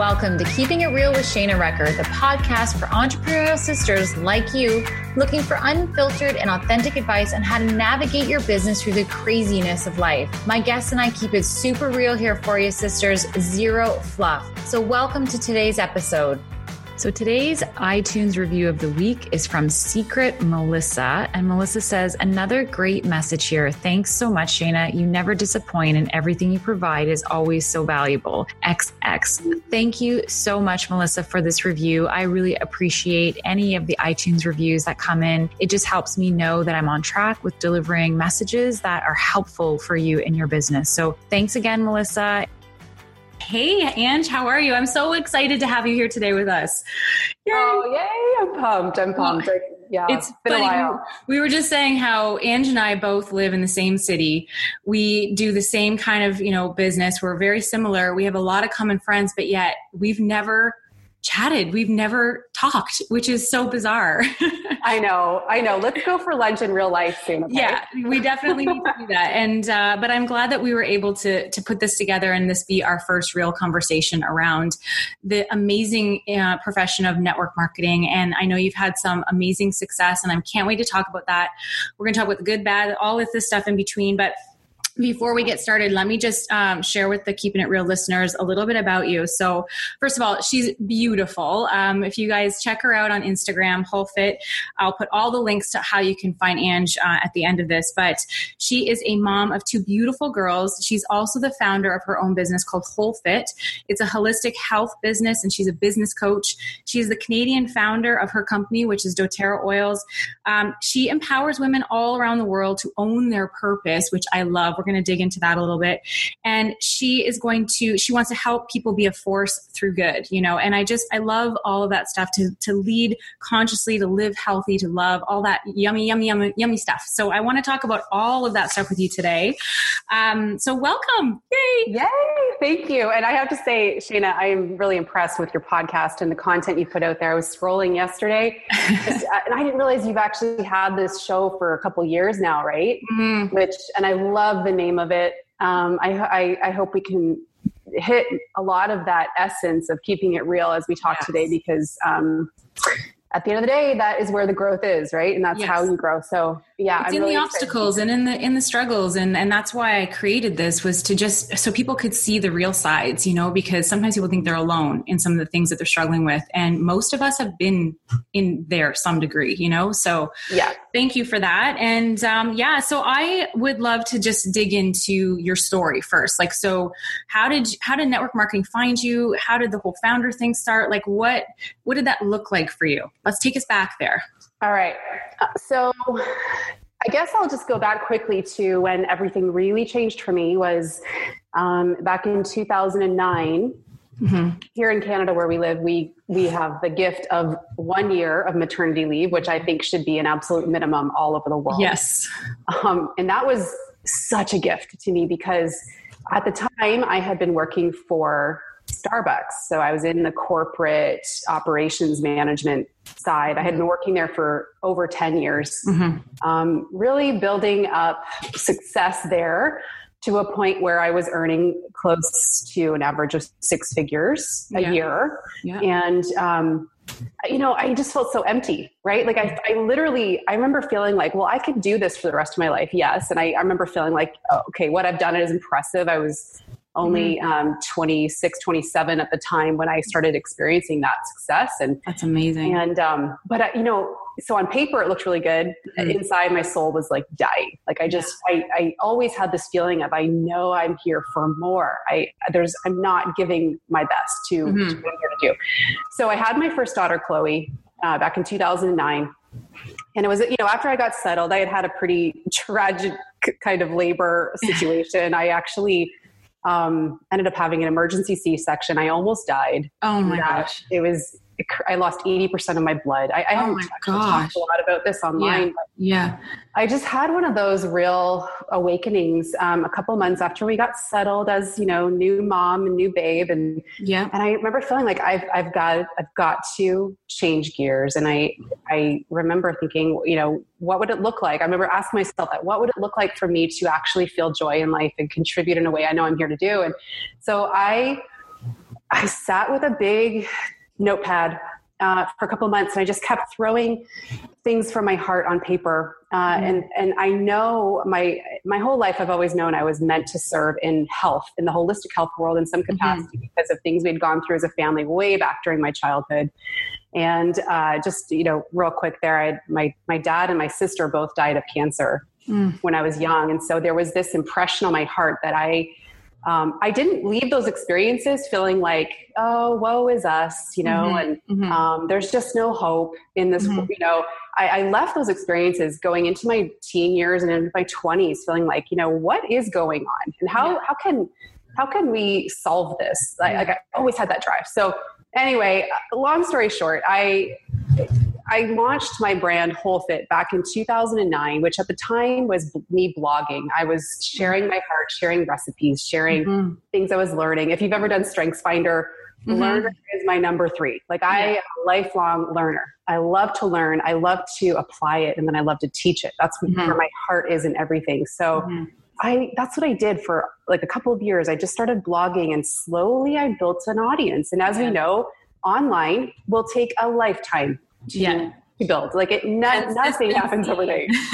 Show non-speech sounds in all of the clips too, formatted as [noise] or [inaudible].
Welcome to Keeping It Real with Shana Recker, the podcast for entrepreneurial sisters like you looking for unfiltered and authentic advice on how to navigate your business through the craziness of life. My guests and I keep it super real here for you, sisters, zero fluff. So, welcome to today's episode. So today's iTunes review of the week is from Secret Melissa. And Melissa says, Another great message here. Thanks so much, Shana. You never disappoint, and everything you provide is always so valuable. XX. Thank you so much, Melissa, for this review. I really appreciate any of the iTunes reviews that come in. It just helps me know that I'm on track with delivering messages that are helpful for you in your business. So thanks again, Melissa. Hey, Ange, how are you? I'm so excited to have you here today with us. Yay. Oh, yay. I'm pumped. I'm pumped. Yeah, it's been funny. a while. We were just saying how Ange and I both live in the same city. We do the same kind of, you know, business. We're very similar. We have a lot of common friends, but yet we've never chatted. We've never talked, which is so bizarre. [laughs] I know, I know. Let's go for lunch in real life soon. Okay? Yeah, we definitely need to do that. [laughs] And uh, but I'm glad that we were able to to put this together and this be our first real conversation around the amazing uh, profession of network marketing. And I know you've had some amazing success, and I can't wait to talk about that. We're going to talk about the good, bad, all of this stuff in between, but before we get started, let me just um, share with the Keeping It Real listeners a little bit about you. So, first of all, she's beautiful. Um, if you guys check her out on Instagram, HOL:FIT, I'll put all the links to how you can find Ange uh, at the end of this. But she is a mom of two beautiful girls. She's also the founder of her own business called HOL:FIT. It's a holistic health business, and she's a business coach. She's the Canadian founder of her company, which is doTERRA Oils. Um, she empowers women all around the world to own their purpose, which I love. We're going to dig into that a little bit. And she is going to, she wants to help people be a force through good, you know, and I just, I love all of that stuff to, to lead consciously, to live healthy, to love all that yummy, yummy, yummy, yummy stuff. So I want to talk about all of that stuff with you today. Um, so welcome. Yay. Yay. Thank you. And I have to say, Shana, I'm really impressed with your podcast and the content you put out there. I was scrolling yesterday [laughs] and I didn't realize you've actually had this show for a couple years now, right? Mm-hmm. Which, and I love the name of it. Um, I, I, I, hope we can hit a lot of that essence of keeping it real as we talk yes. today because um, at the end of the day, that is where the growth is, right? And that's yes. how you grow. So yeah, it's I'm in really the obstacles and in the in the struggles, and and that's why I created this was to just so people could see the real sides, you know, because sometimes people think they're alone in some of the things that they're struggling with, and most of us have been in there some degree, you know. So yeah, thank you for that, and um, yeah, so I would love to just dig into your story first, like so, how did how did network marketing find you? How did the whole founder thing start? Like what what did that look like for you? Let's take us back there. All right. Uh, so I guess I'll just go back quickly to when everything really changed for me was um, back in 2009. Mm-hmm. Here in Canada, where we live, we we have the gift of one year of maternity leave, which I think should be an absolute minimum all over the world. Yes, um, and that was such a gift to me because at the time I had been working for Starbucks. So I was in the corporate operations management side. I had been working there for over 10 years, mm-hmm. um, really building up success there to a point where I was earning close to an average of six figures a yeah. year. Yeah. And, um, you know, I just felt so empty, right? Like I, I literally, I remember feeling like, well, I could do this for the rest of my life. Yes. And I, I remember feeling like, oh, okay, what I've done is impressive. I was only mm-hmm. um, 26 27 at the time when i started experiencing that success. And that's amazing. and um, but uh, you know so on paper it looked really good. Mm-hmm. inside my soul was like dying. Like i just I, I always had this feeling of i know i'm here for more. I there's i'm not giving my best to, mm-hmm. to what i'm here to do. So i had my first daughter chloe uh, back in 2009 and it was you know after i got settled i had had a pretty [laughs] tragic kind of labor [laughs] situation. I actually um, ended up having an emergency C-section. I almost died. Oh my gosh! It was I lost 80% of my blood. I, I oh haven't talked a lot about this online. Yeah. yeah. I just had one of those real awakenings um, a couple months after we got settled as, you know, new mom and new babe. And, yeah. and I remember feeling like I've, I've got, I've got to change gears. And I, I remember thinking, you know, what would it look like? I remember asking myself that, what would it look like for me to actually feel joy in life and contribute in a way I know I'm here to do? And so I, I sat with a big notepad uh, for a couple of months and I just kept throwing things from my heart on paper. Uh, mm-hmm. And, and I know my, my whole life I've always known I was meant to serve in health, in the holistic health world in some mm-hmm. capacity mm-hmm. because of things we'd gone through as a family way back during my childhood. And uh, just, you know, real quick there, I my, my dad and my sister both died of cancer mm. when I was young. And so there was this impression on my heart that I, um, I didn't leave those experiences feeling like, oh, woe is us, you know, mm-hmm. and mm-hmm. Um, there's just no hope in this, mm-hmm. you know. I, I, left those experiences going into my teen years and into my 20s feeling like, you know, what is going on and how, yeah. how can, how can we solve this? Like, like I always had that drive. So anyway, long story short, I I launched my brand HOL:FIT back in 2009, which at the time was me blogging. I was sharing my heart, sharing recipes, sharing mm-hmm. things I was learning. If you've ever done StrengthsFinder, mm-hmm. learner is my number three. Like I am a lifelong learner. I love to learn. I love to apply it, and then I love to teach it. That's mm-hmm. where my heart is in everything. So. Mm-hmm. I that's what I did for like a couple of years. I just started blogging and slowly I built an audience. And as we know, online will take a lifetime to, yeah. to build. Like it, not, nothing happens overnight. [laughs]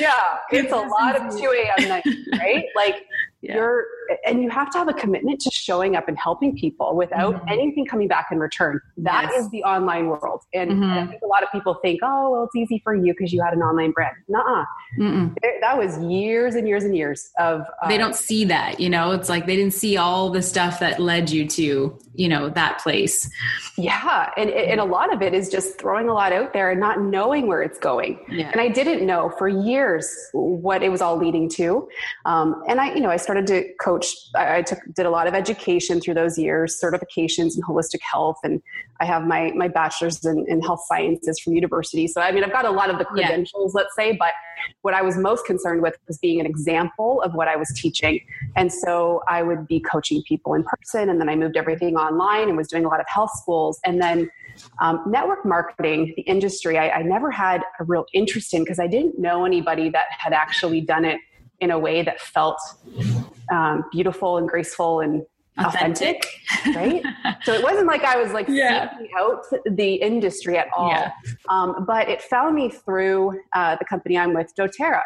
yeah, it's a lot of 2 a.m. nights, right? Like [laughs] yeah. you're and you have to have a commitment to showing up and helping people without mm-hmm. anything coming back in return That yes. is the online world and, mm-hmm. and, i think a lot of people think oh well it's easy for you because you had an online brand nah that was years and years and years of uh, they don't see that you know it's like they didn't see all the stuff that led you to you know that place yeah and, and a lot of it is just throwing a lot out there and not knowing where it's going yeah. and i didn't know for years what it was all leading to um, and i you know i started started to coach. I, took did a lot of education through those years, certifications in holistic health, and I have my my bachelor's in, in health sciences from university. So I mean, I've got a lot of the credentials, yeah. let's say. But what I was most concerned with was being an example of what I was teaching, and so I would be coaching people in person, and then I moved everything online and was doing a lot of health schools, and then. Um, network marketing, the industry, I, I never had a real interest in because I didn't know anybody that had actually done it in a way that felt um, beautiful and graceful and authentic, authentic right? [laughs] so it wasn't like I was like yeah. seeking out the industry at all, yeah. um, but it found me through uh, the company I'm with, doTERRA.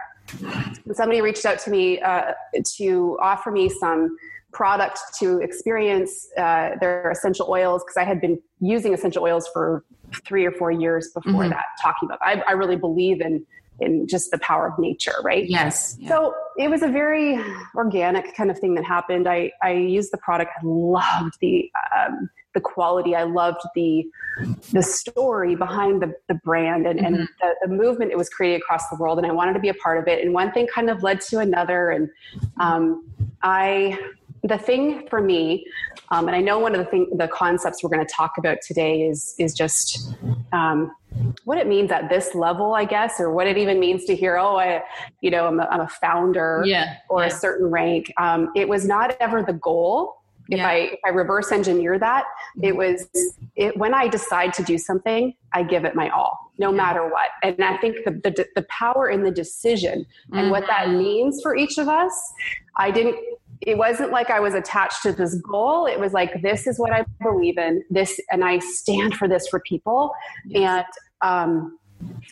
Somebody reached out to me uh, to offer me some product to experience uh, their essential oils because I had been using essential oils for three or four years before mm-hmm. that. Talking about, I, I really believe in in just the power of nature, right? Yes. Yeah. So it was a very organic kind of thing that happened. I, I used the product. I loved the, um, the quality. I loved the, the story behind the, the brand and, mm-hmm. and the, the, movement it was creating across the world. And I wanted to be a part of it. And one thing kind of led to another. And um, I, the thing for me, um, and I know one of the thing, the concepts we're going to talk about today is is just um, what it means at this level, I guess, or what it even means to hear, oh, I, you know, I'm a, I'm a founder yeah, or yeah. a certain rank. Um, it was not ever the goal. If yeah. I if I reverse engineer that, it mm-hmm. was it, when I decide to do something, I give it my all, no matter what. And I think the the, the power in the decision and mm-hmm. what that means for each of us. I didn't it wasn't like I was attached to this goal. It was like, this is what I believe in, this, and I stand for this for people. Yes. And um,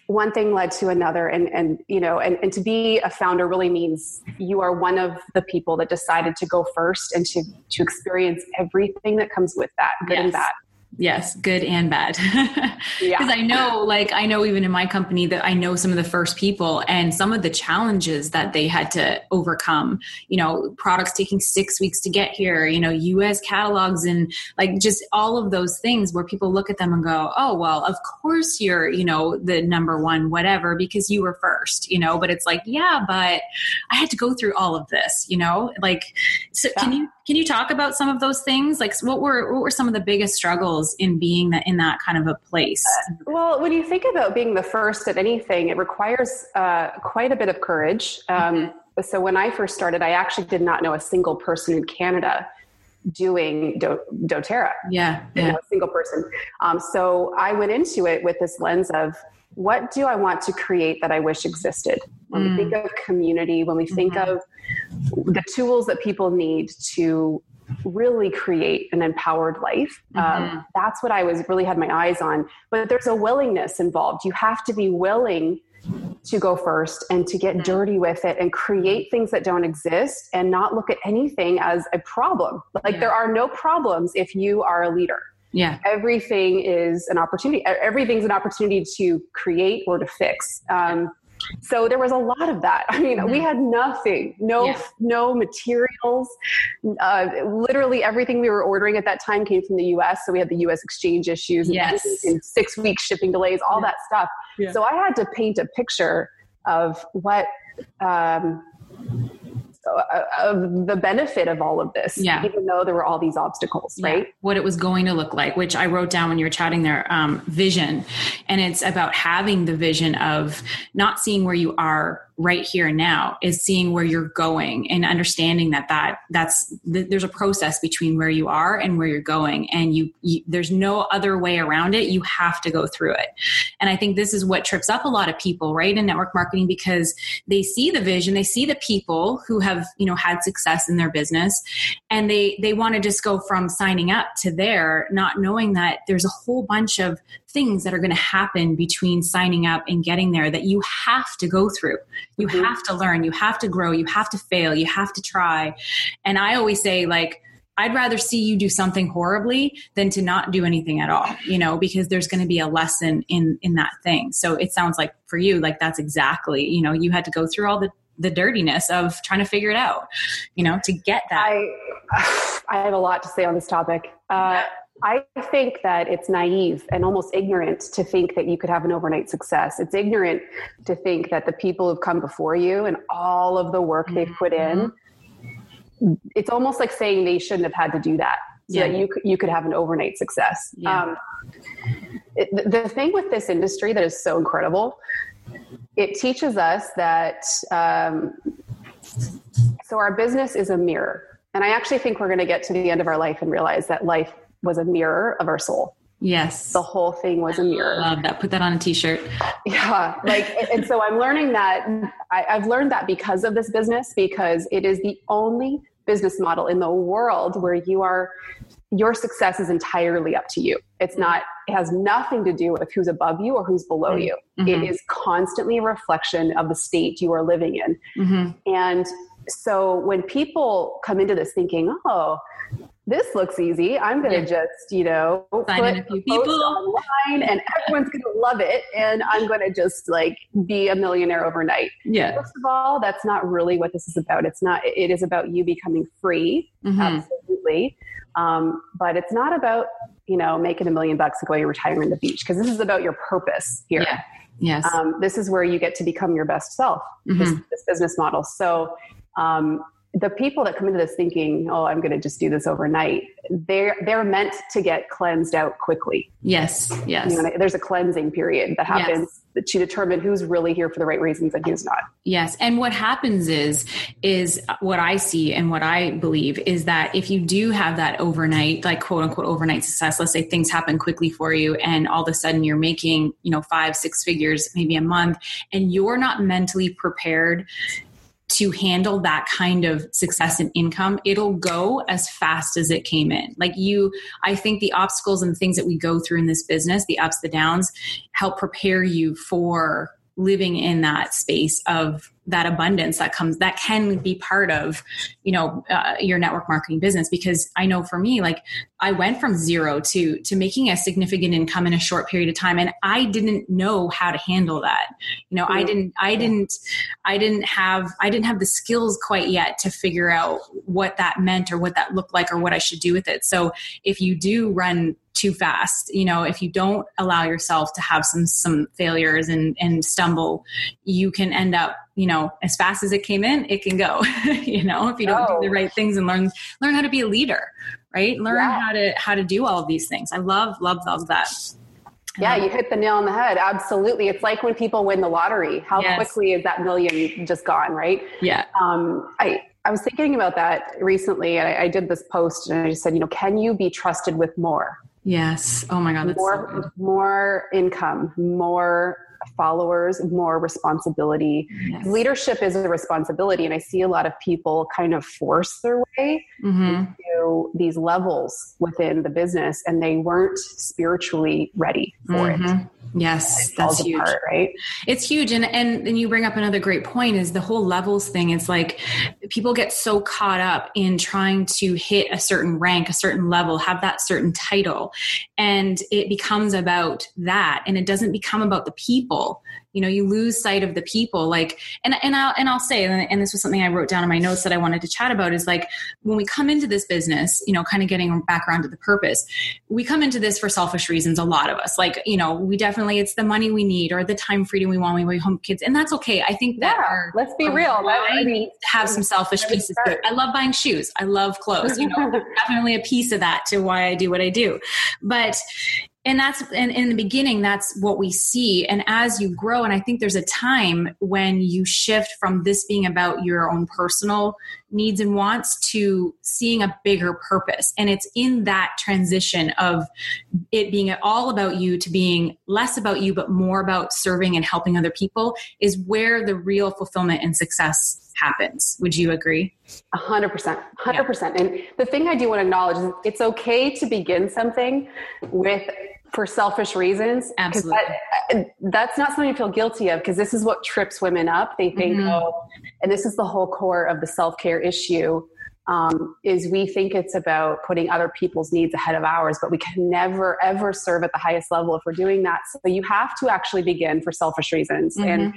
one thing led to another. And, and you know, and, and to be a founder really means you are one of the people that decided to go first and to, to experience everything that comes with that, good yes. and bad. Yes, good and bad. [laughs] Because I know, like, I know even in my company that I know some of the first people and some of the challenges that they had to overcome. You know, products taking six weeks to get here, you know, US catalogs and like just all of those things where people look at them and go, oh, well, of course you're, you know, the number one, whatever, because you were first, you know, but it's like, yeah, but I had to go through all of this, you know, like, so yeah. can you, can you talk about some of those things? Like, what were, what were some of the biggest struggles? in being that in that kind of a place? Uh, well, when you think about being the first at anything, it requires uh, quite a bit of courage. Um, mm-hmm. So when I first started, I actually did not know a single person in Canada doing Do- doTERRA. Yeah, yeah. a single person. Um, so I went into it with this lens of what do I want to create that I wish existed? When mm. we think of community, when we think mm-hmm. of the tools that people need to really create an empowered life. Um, mm-hmm. Um, that's what I was really had my eyes on. But there's a willingness involved. You have to be willing to go first and to get mm-hmm. dirty with it and create things that don't exist and not look at anything as a problem. Like yeah. there are no problems if you are a leader. Yeah. Everything is an opportunity. Everything's an opportunity to create or to fix. Um, so there was a lot of that i mean mm-hmm. we had nothing no yeah. no materials uh, literally everything we were ordering at that time came from the us so we had the us exchange issues yes. and six weeks shipping delays all yeah. that stuff yeah. so i had to paint a picture of what um, of the benefit of all of this, yeah. even though there were all these obstacles, yeah. right? What it was going to look like, which I wrote down when you were chatting there, um, vision. And it's about having the vision of not seeing where you are right here and now is seeing where you're going and understanding that that that's there's a process between where you are and where you're going. And you, you, there's no other way around it. You have to go through it. And i think this is what trips up a lot of people right in network marketing because they see the vision they see the people who have you know had success in their business and they they want to just go from signing up to there not knowing that there's a whole bunch of things that are going to happen between signing up and getting there that you have to go through. You mm-hmm. have to learn, you have to grow, you have to fail, you have to try. And I always say, like, I'd rather see you do something horribly than to not do anything at all, you know, because there's going to be a lesson in in that thing. So it sounds like for you like that's exactly, you know, you had to go through all the the dirtiness of trying to figure it out, you know, to get that. I [sighs] I have a lot to say on this topic. Uh, I think that it's naive and almost ignorant to think that you could have an overnight success. It's ignorant to think that the people who've come before you and all of the work they've put in, mm-hmm. it's almost like saying they shouldn't have had to do that so yeah. that you, you could have an overnight success. Yeah. Um, it, the thing with this industry that is so incredible, it teaches us that, um, so our business is a mirror. And I actually think we're going to get to the end of our life and realize that life was a mirror of our soul. Yes. The whole thing was a mirror. Love that. Put that on a t-shirt. Yeah. Like, and so I'm learning that I, I've learned that because of this business, because it is the only business model in the world where you are, your success is entirely up to you. It's not, it has nothing to do with who's above you or who's below mm-hmm. you. It is constantly a reflection of the state you are living in. Mm-hmm. And so when people come into this thinking, oh, this looks easy. I'm going to yeah. just, you know, Sign put a few people online and everyone's going to love it. And I'm going to just like be a millionaire overnight. Yeah. First of all, that's not really what this is about. It's not, it is about you becoming free. Mm-hmm. Absolutely. Um, but it's not about, you know, making a million bucks and going and retire on the beach because this is about your purpose here. Yeah. Yes. Um, this is where you get to become your best self, mm-hmm. this, this business model. So, um, the people that come into this thinking, "Oh, I'm going to just do this overnight," they're they're meant to get cleansed out quickly. Yes, yes. You know, there's a cleansing period that happens yes. to determine who's really here for the right reasons and who's not. Yes, and what happens is is what I see and what I believe is that if you do have that overnight, like quote unquote overnight success, let's say things happen quickly for you, and all of a sudden you're making you know five six figures maybe a month, and you're not mentally prepared to handle that kind of success and income, it'll go as fast as it came in. Like you, I think the obstacles and things that we go through in this business, the ups, the downs, help prepare you for living in that space of that abundance that comes that can be part of you know uh, your network marketing business. Because i know for me like i went from zero to to making a significant income in a short period of time and i didn't know how to handle that. You know i didn't i didn't i didn't have i didn't have the skills quite yet to figure out what that meant or what that looked like or what i should do with it. So if you do run too fast you know if you don't allow yourself to have some some failures and and stumble you can end up you know as fast as it came in it can go [laughs] you know if you don't oh. do the right things and learn learn how to be a leader right learn yeah. how to how to do all of these things i love love love that yeah, you hit the nail on the head. Absolutely. It's like when people win the lottery. How yes. quickly is that million just gone, right? Yeah. Um, I, I was thinking about that recently. I, I did this post and I just said, you know, can you be trusted with more? Yes. Oh my God. more, so more income, more followers, more responsibility. Yes. Leadership is a responsibility, and I see a lot of people kind of force their way mm-hmm. into these levels within the business and they weren't spiritually ready for mm-hmm. it. Yes, that's huge. Apart, right? It's huge. And, and and you bring up another great point is the whole levels thing. It's like people get so caught up in trying to hit a certain rank, a certain level, have that certain title. And it becomes about that. And it doesn't become about the people you know you lose sight of the people like and and I'll and I'll say and this was something I wrote down in my notes that I wanted to chat about is like when we come into this business you know kind of getting back around to the purpose we come into this for selfish reasons a lot of us like you know we definitely it's the money we need or the time freedom we want when we home kids and that's okay I think that yeah, our, let's be real I mean, have some selfish pieces I love buying shoes. I love clothes you know. [laughs] Definitely a piece of that to why I do what I do. But and that's and in the beginning that's what we see. And as you grow and i think there's a time when you shift from this being about your own personal needs and wants to seeing a bigger purpose. And it's in that transition of it being all about you to being less about you but more about serving and helping other people is where the real fulfillment and success happens would you agree a hundred percent, hundred percent. And the thing I do want to acknowledge is it's okay to begin something with for selfish reasons. Absolutely. That, uh, that's not something to feel guilty of because this is what trips women up. They think, mm-hmm. oh, and this is the whole core of the self care issue. Um, is we think it's about putting other people's needs ahead of ours, but we can never ever serve at the highest level if we're doing that. So you have to actually begin for selfish reasons. Mm-hmm. And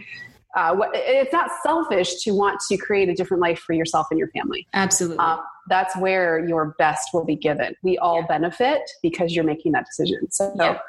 uh, it's not selfish to want to create a different life for yourself and your family. Absolutely. Um, that's where your best will be given. We all yeah. benefit because you're making that decision. So, yeah.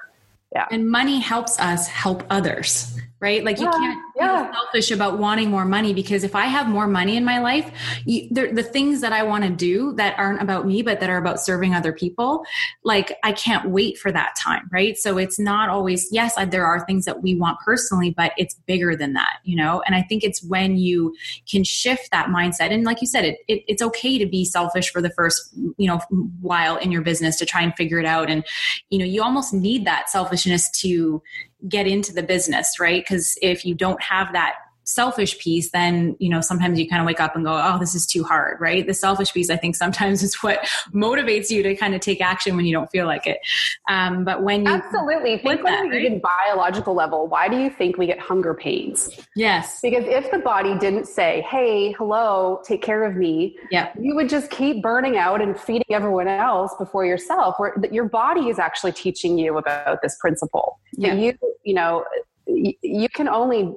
yeah. And money helps us help others right? Like you can't yeah. be selfish about wanting more money because if I have more money in my life, you, the things that I want to do that aren't about me but that are about serving other people, like I can't wait for that time, right? So it's not always yes, I, there are things that we want personally, but it's bigger than that, you know. And I think it's when you can shift that mindset, and like you said, it, it it's okay to be selfish for the first you know while in your business to try and figure it out, and you know you almost need that selfishness to get into the business, right? Because if you don't have that selfish piece, then, you know, sometimes you kind of wake up and go, oh, this is too hard, right? The selfish piece, I think sometimes [laughs] is what motivates you to kind of take action when you don't feel like it. Um, but when you. Absolutely. Think that, on right? even biological level. Why do you think we get hunger pains? Yes. Because if the body didn't say, hey, hello, take care of me, yeah. you would just keep burning out and feeding everyone else before yourself, where your body is actually teaching you about this principle. Yeah. you, you know, you can only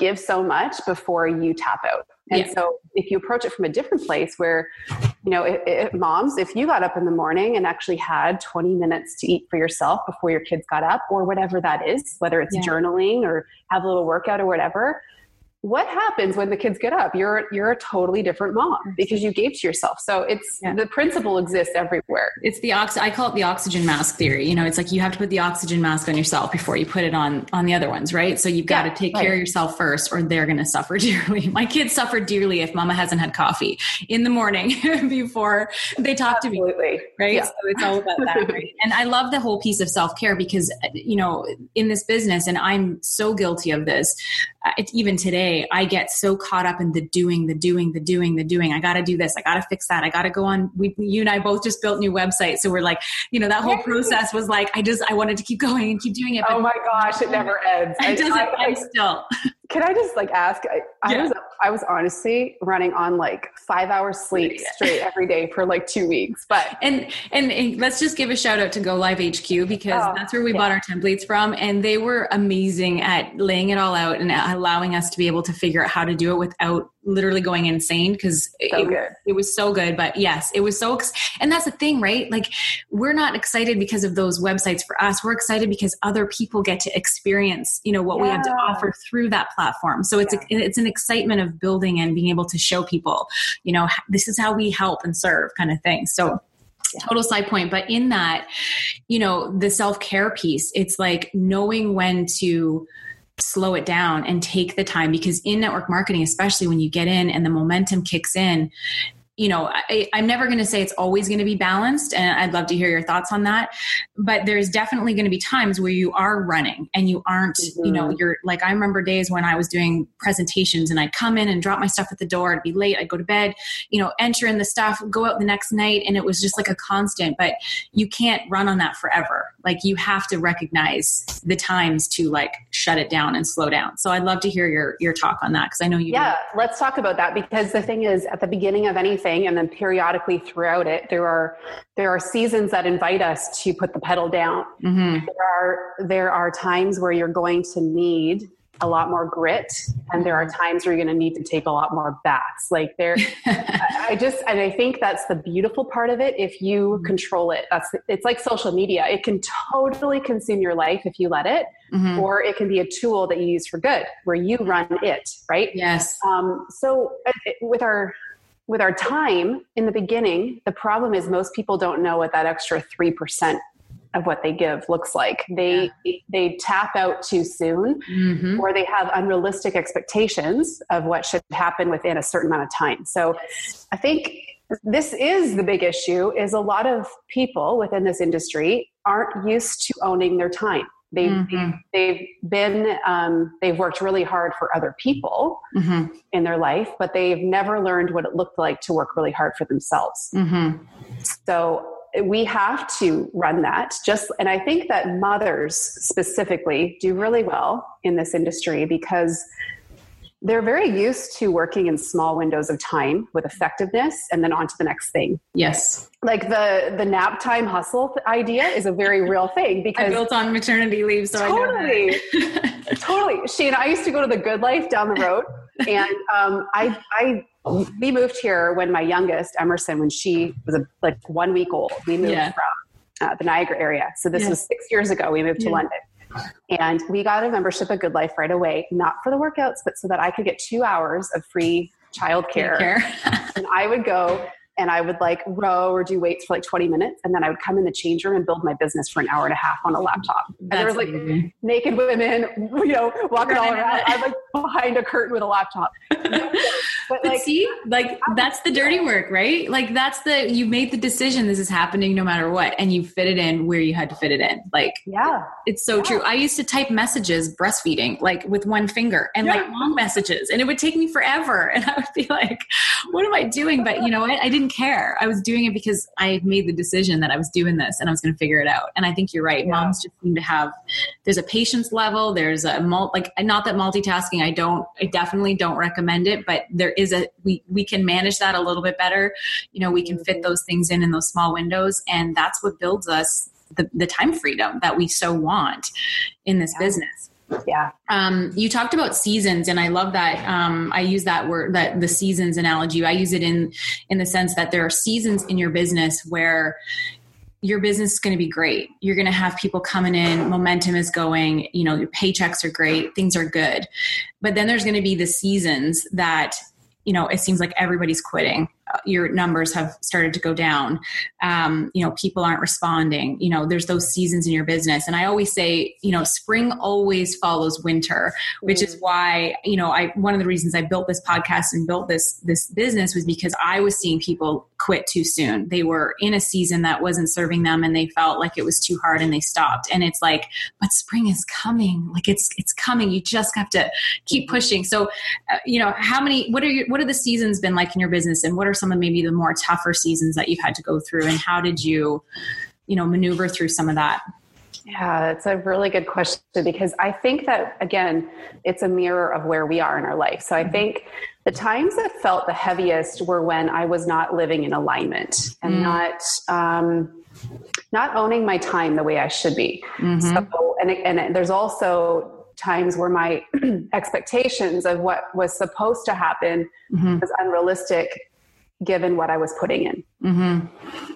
give so much before you tap out. And yeah. so if you approach it from a different place where, you know, if, if moms, if you got up in the morning and actually had 20 minutes to eat for yourself before your kids got up or whatever that is, whether it's yeah. journaling or have a little workout or whatever, what happens when the kids get up? You're you're a totally different mom because you gave to yourself. So it's yeah. the principle exists everywhere. It's the ox i call it the oxygen mask theory. You know it's like you have to put the oxygen mask on yourself before you put it on on the other ones right? So you've got yeah, to take right. care of yourself first or they're going to suffer [laughs] dearly. My kids suffer dearly if mama hasn't had coffee in the morning [laughs] before they talk Absolutely. to me right? Yeah. so it's all about that [laughs] right? And i love the whole piece of self-care because you know in this business and i'm so guilty of this uh, it's even today i get so caught up in the doing the doing the doing the doing. I gotta do this. I gotta fix that. I gotta go on we you and i both just built new websites. So we're like you know that whole process was like i just i wanted to keep going and keep doing it oh my gosh it never ends. [laughs] It doesn't I, end still [laughs] can I just like ask? I, I was I was honestly running on like five hours sleep straight every day for like two weeks. But and and, and let's just give a shout out to Go Live HQ because oh, that's where we yeah. bought our templates from, and they were amazing at laying it all out and allowing us to be able to figure out how to do it without literally going insane because so it, it, was so good. But yes, it was so, ex- and that's the thing, right? Like we're not excited because of those websites for us. We're excited because other people get to experience, you know, what yeah. we have to offer through that platform. So it's, yeah. a, it's an excitement of building and being able to show people, you know, this is how we help and serve kind of thing. So total side point but in that you know the self-care piece it's like knowing when to slow it down and take the time because in network marketing especially when you get in and the momentum kicks in you know, I, am never going to say it's always going to be balanced, and I'd love to hear your thoughts on that. But there's definitely going to be times where you are running and you aren't, mm-hmm. you know, mm-hmm. you're like, I remember days when I was doing presentations and I'd come in and drop my stuff at the door, I'd be late, I'd go to bed, you know, enter in the stuff, go out the next night, and it was just like a constant. But you can't run on that forever. Like, you have to recognize the times to like shut it down and slow down. So I'd love to hear your your talk on that because I know you. Yeah, do. let's talk about that because the thing is, at the beginning of anything and then periodically throughout it there are there are seasons that invite us to put the pedal down mm-hmm. there are there are times where you're going to need a lot more grit and there are times where you're going to need to take a lot more bats like there [laughs] i just and i think that's the beautiful part of it if you mm-hmm. control it that's it's like social media it can totally consume your life if you let it mm-hmm. or it can be a tool that you use for good where you run it right yes um, so uh, with our with our time in the beginning, the problem is most people don't know what that extra 3% of what they give looks like. They yeah. they tap out too soon mm-hmm. or they have unrealistic expectations of what should happen within a certain amount of time. So I think this is the big issue is a lot of people within this industry aren't used to owning their time. They've, mm-hmm. they've been, um, they've worked really hard for other people mm-hmm. in their life, but they've never learned what it looked like to work really hard for themselves. Mm-hmm. So we have to run that just, and I think that mothers specifically do really well in this industry because they're very used to working in small windows of time with effectiveness and then on to the next thing. Yes. Like the the nap time hustle idea is a very real thing [laughs] because I built on maternity leave, so totally, [laughs] totally. She and I used to go to the GoodLife down the road, and um, I I we moved here when my youngest Emerson, when she was a, like one week old, we moved yeah. from uh, the Niagara area. So this yeah. was six years ago. We moved to yeah. London. And we got a membership at GoodLife right away, not for the workouts, but so that I could get two hours of free childcare. [laughs] and I would go and I would like row or do weights for like 20 minutes. And then I would come in the change room and build my business for an hour and a half on a laptop. And there was like amazing. naked women, you know, walking all around. I'm like behind a curtain with a laptop. [laughs] But, like, see, like that's the dirty work, right? Like that's the, you made the decision this is happening no matter what. And you fit it in where you had to fit it in. Like, yeah, it's so yeah. true. I used to type messages breastfeeding, like with one finger and yeah. like long messages. And it would take me forever. [laughs] And I would be like, what am I doing? But you know what? I didn't care. I was doing it because I made the decision that I was doing this and I was going to figure it out. And I think you're right. Yeah. Moms just seem to have there's a patience level. There's a mul- like not that multitasking. I don't. I definitely don't recommend it. But there is a we we can manage that a little bit better. You know, we can fit those things in in those small windows, and that's what builds us the, the time freedom that we so want in this yeah. business yeah um, you talked about seasons and i love that um, i use that word that the seasons analogy i use it in in the sense that there are seasons in your business where your business is going to be great. You're going to have people coming in momentum is going you know your paychecks are great things are good. But then there's going to be the seasons that you know it seems like everybody's quitting your numbers have started to go down. Um, you know people aren't responding. You know there's those seasons in your business. And i always say you know spring always follows winter which mm. is why you know i one of the reasons i built this podcast and built this this business was because i was seeing people quit too soon. They were in a season that wasn't serving them and they felt like it was too hard and they stopped. And it's like but spring is coming. Like it's it's coming. You just have to keep pushing. So uh, you know how many what are your what are the seasons been like in your business and what are some of maybe the more tougher seasons that you've had to go through and how did you you know maneuver through some of that yeah, it's a really good question because I think that, again, it's a mirror of where we are in our life. So I mm-hmm. think the times that felt the heaviest were when I was not living in alignment and mm. not. Um, not owning my time the way I should be. Mm-hmm. So, and, and there's also times where my [clears throat] expectations of what was supposed to happen mm-hmm. was unrealistic given what I was putting in. Mm-hmm.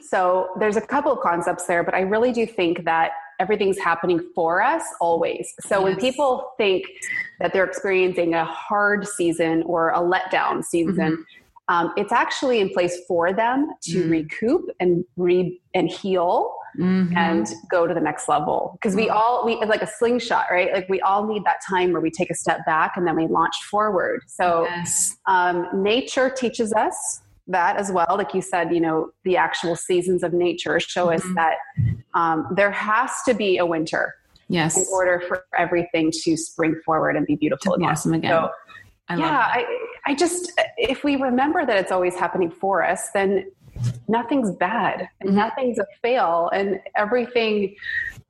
So there's a couple of concepts there, but I really do think that everything's happening for us always. So yes. when people think that they're experiencing a hard season or a letdown season, mm-hmm. um, it's actually in place for them to mm-hmm. recoup and re and heal. Mm-hmm. and go to the next level because we mm-hmm. all we like a slingshot right like we all need that time where we take a step back and then we launch forward so yes. um, nature teaches us that as well. Like you said, you know, the actual seasons of nature show mm-hmm. us that um, there has to be a winter. Yes. In order for everything to spring forward and be beautiful to blossom again. So, I yeah, I, I just, if we remember that it's always happening for us, then nothing's bad and mm-hmm. nothing's a fail and everything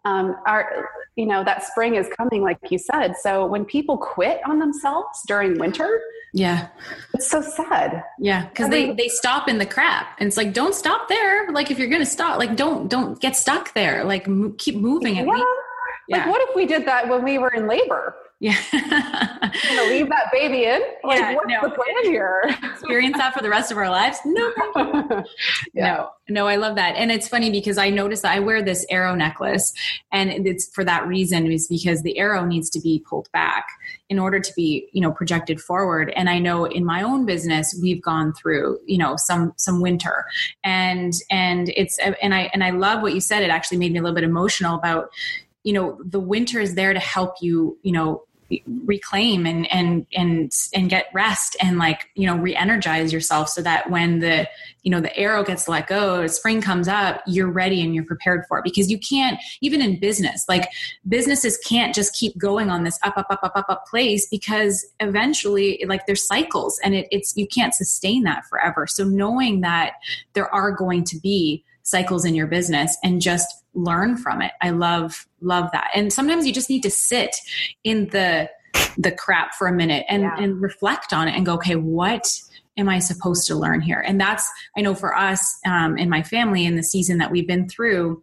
um, are you know that spring is coming like you said so when people quit on themselves during winter yeah. It's so sad. Yeah because they they stop in the crap and it's like don't stop there. Like if you're gonna stop like don't don't get stuck there. Like keep moving yeah. yeah. like what if we did that when we were in labor yeah. gonna leave that baby in? Like, yeah, what's no. the plan here? [laughs] Experience that for the rest of our lives? [laughs] No. yeah. No, no, I love that. And it's funny because I noticed that I wear this arrow necklace and it's for that reason is because the arrow needs to be pulled back in order to be, you know, projected forward. And I know in my own business, we've gone through, you know, some, some winter and, and it's, and I, and I love what you said. It actually made me a little bit emotional about, you know the winter is there to help you you know reclaim and and and and get rest and like you know re-energize yourself so that when the you know the arrow gets let go spring comes up you're ready and you're prepared for it. Because you can't even in business like businesses can't just keep going on this up up up up up up place because eventually like there's cycles and it, it's you can't sustain that forever. So knowing that there are going to be cycles in your business and just learn from it. I love love that. And sometimes you just need to sit in the the crap for a minute and yeah. and reflect on it and go, okay, what am I supposed to learn here? And that's I know for us um, in my family in the season that we've been through,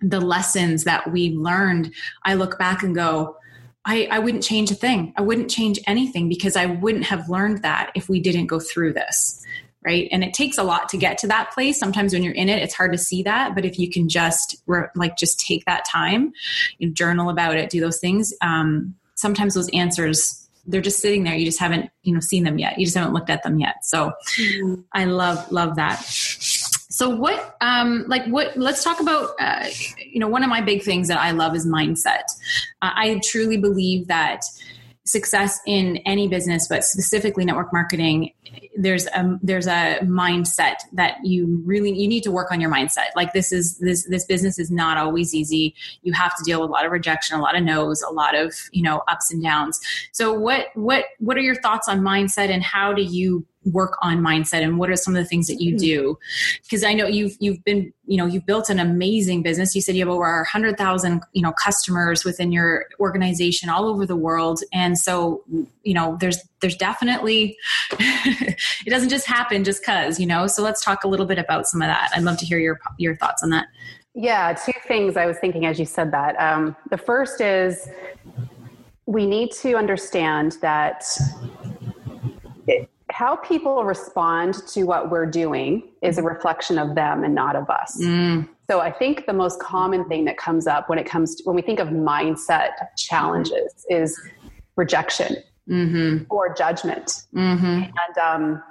the lessons that we learned, I look back and go. I, I wouldn't change a thing. I wouldn't change anything because I wouldn't have learned that if we didn't go through this right? And it takes a lot to get to that place. Sometimes when you're in it it's hard to see that but if you can just like just take that time you know, journal about it do those things um, sometimes those answers they're just sitting there. You just haven't you know seen them yet. You just haven't looked at them yet. So mm-hmm. i love love that. So what um like what let's talk about uh, you know one of my big things that i love is mindset. Uh, i truly believe that success in any business, but specifically network marketing, there's a there's a mindset that you really you need to work on your mindset. Like this is this this business is not always easy. You have to deal with a lot of rejection, a lot of no's, a lot of you know ups and downs. So what what what are your thoughts on mindset and how do you work on mindset and what are some of the things that you hmm. do? Because i know you've you've been you know you've built an amazing business. You said you have over 100000 you know customers within your organization all over the world. And so you know there's there's definitely [laughs] it doesn't just happen just cuz you know? So let's talk a little bit about some of that. I'd love to hear your your thoughts on that. Yeah two things i was thinking as you said that. Um, the first is we need to understand that how people respond to what we're doing is a reflection of them and not of us. Mm. So I think the most common thing that comes up when it comes to when we think of mindset challenges is rejection mm-hmm. or judgment. Mm-hmm. And um,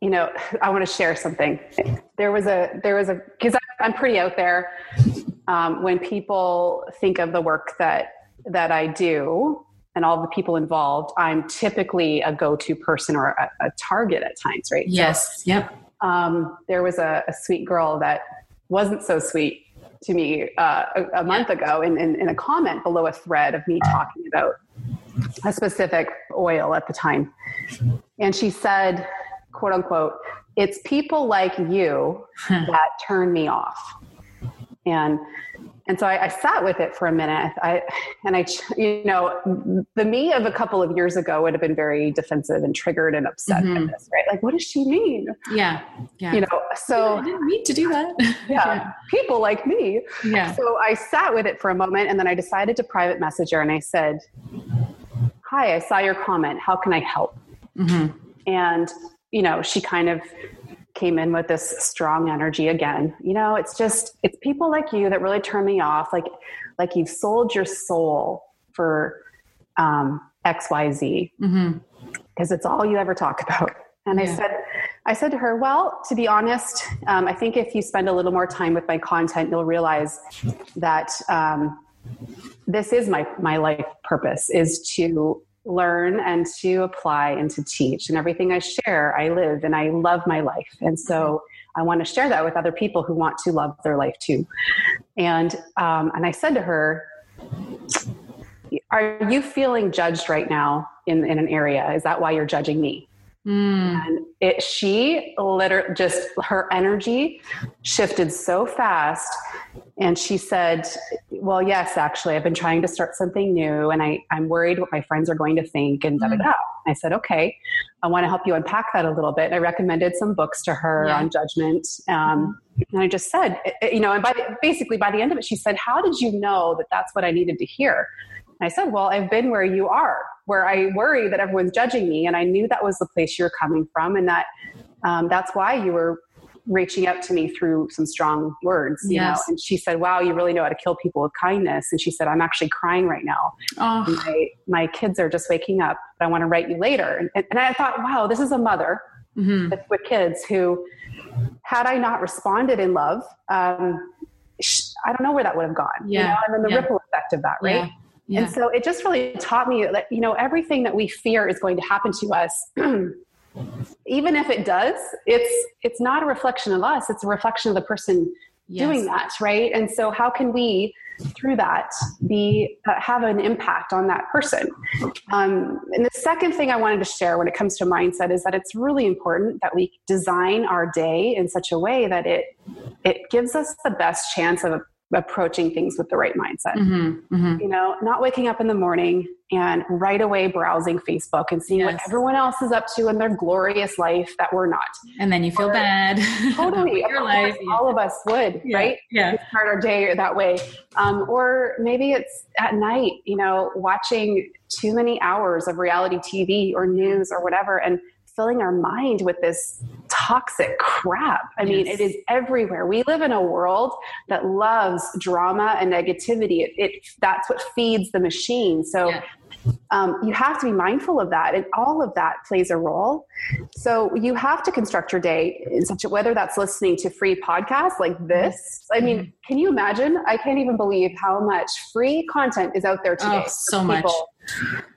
you know, I want to share something. There was a there was a because I'm pretty out there. Um, when people think of the work that that I do, and all the people involved, I'm typically a go-to person or a, a target at times, right? Yes. So, yep. Um, there was a, a, sweet girl that wasn't so sweet to me uh, a, a, month ago in, in, in, a comment below a thread of me talking about a specific oil at the time. And she said, quote unquote, it's people like you that turn me off. And and so I, I, sat with it for a minute. I and I, you know, the me of a couple of years ago would have been very defensive and triggered and upset mm-hmm. by this, right? Like, what does she mean? Yeah, yeah. You know, so I didn't mean to do that. [laughs] yeah, yeah, people like me. Yeah. So I sat with it for a moment, and then I decided to private message her, and I said, "Hi, I saw your comment. How can I help?" Mm-hmm. And you know, she kind of came in with this strong energy again. You know, it's just it's people like you that really turn me off. Like like you've sold your soul for um, X Y Z because mm-hmm. it's all you ever talk about. And yeah. I said, I said to her, well, to be honest, um, I think if you spend a little more time with my content, you'll realize that um, this is my my life purpose is to learn and to apply and to teach. And everything I share, I live and I love my life. And so I want to share that with other people who want to love their life too. And um, and I said to her, "Are you feeling judged right now in in an area? Is that why you're judging me?" Mm. And it, she literally just her energy shifted so fast. And she said, Well, yes, actually, I've been trying to start something new and I, I'm worried what my friends are going to think and da da mm. da. I said, Okay, I want to help you unpack that a little bit. And I recommended some books to her yeah. on judgment. Um, mm-hmm. and I just said, you know, and by the, basically by the end of it, she said, How did you know that that's what I needed to hear? And I said, Well, I've been where you are, where I worry that everyone's judging me. And I knew that was the place you were coming from, and that um, that's why you were reaching out to me through some strong words you yes. know and she said wow you really know how to kill people with kindness and she said i'm actually crying right now oh. my, my kids are just waking up but i want to write you later and, and i thought wow this is a mother mm-hmm. with, with, kids who had i not responded in love um, I don't know where that would have gone. Yeah. You know? And then the yeah. ripple effect of that, right? Yeah. Yeah. And so it just really taught me that, you know, everything that we fear is going to happen to us. [clears throat] even if it does, it's it's not a reflection of us, it's a reflection of the person yes. doing that, right? And so how can we through that be uh, have an impact on that person um, and the second thing i wanted to share when it comes to mindset is that it's really important that we design our day in such a way that it it gives us the best chance of approaching things with the right mindset. Mm-hmm, mm-hmm. You know, not waking up in the morning and right away browsing Facebook and seeing yes. what everyone else is up to in their glorious life that we're not. And then you feel or, bad. [laughs] Totally. your life. All of us would, yeah. right? Yeah. start our day that way. Um, or maybe it's at night, you know, watching too many hours of reality TV or news or whatever and filling our mind with this toxic crap. I yes. mean, it is everywhere. We live in a world that loves drama and negativity. It, it that's what feeds the machine. So yeah. um, you have to be mindful of that, and all of that plays a role. So you have to construct your day in such a whether that's listening to free podcasts like this. I mean, mm-hmm. can you imagine? I can't even believe how much free content is out there today. Oh, so much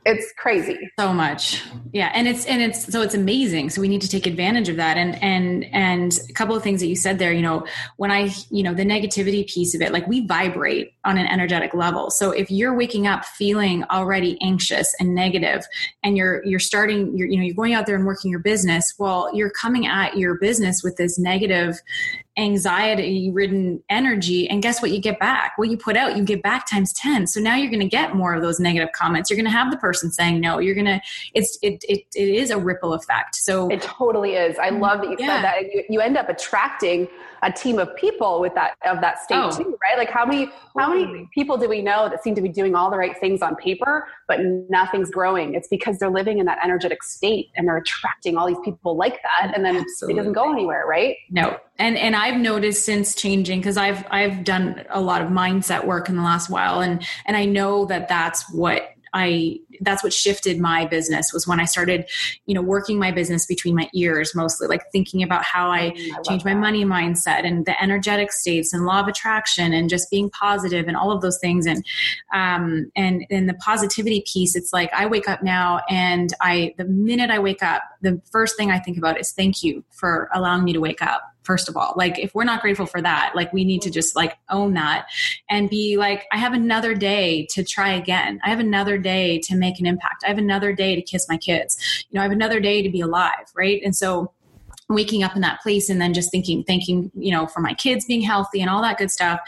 it's crazy. So much. Yeah and it's and it's so it's amazing. So we need to take advantage of that. And and and a couple of things that you said there you know when i you know the negativity piece of it like we vibrate on an energetic level. So if you're waking up feeling already anxious and negative and you're you're starting you're you know you're going out there and working your business well you're coming at your business with this negative anxiety ridden energy and guess what you get back? What you put out you get back times 10 so now you're going to get more of those negative comments. You're going to have the person saying no. You're going to it's it, it it is a ripple effect. So it totally is. I love that you yeah. said that. You, you end up attracting a team of people with that of that state oh. too right? Like how many how many people do we know that seem to be doing all the right things on paper but nothing's growing? It's because they're living in that energetic state and they're attracting all these people like that and then Absolutely. it doesn't go anywhere right? No. And and I've noticed since changing because I've I've done a lot of mindset work in the last while and and I know that that's what I that's what shifted my business was when I started, you know, working my business between my ears mostly, like thinking about how I, mm, I change my money mindset and the energetic states and law of attraction and just being positive and all of those things. And um and and the positivity piece, it's like I wake up now and I the minute I wake up, the first thing I think about is thank you for allowing me to wake up first of all like if we're not grateful for that like we need to just like own that and be like i have another day to try again. I have another day to make an impact. I have another day to kiss my kids. You know i have another day to be alive right? And so waking up in that place and then just thinking thanking you know for my kids being healthy and all that good stuff.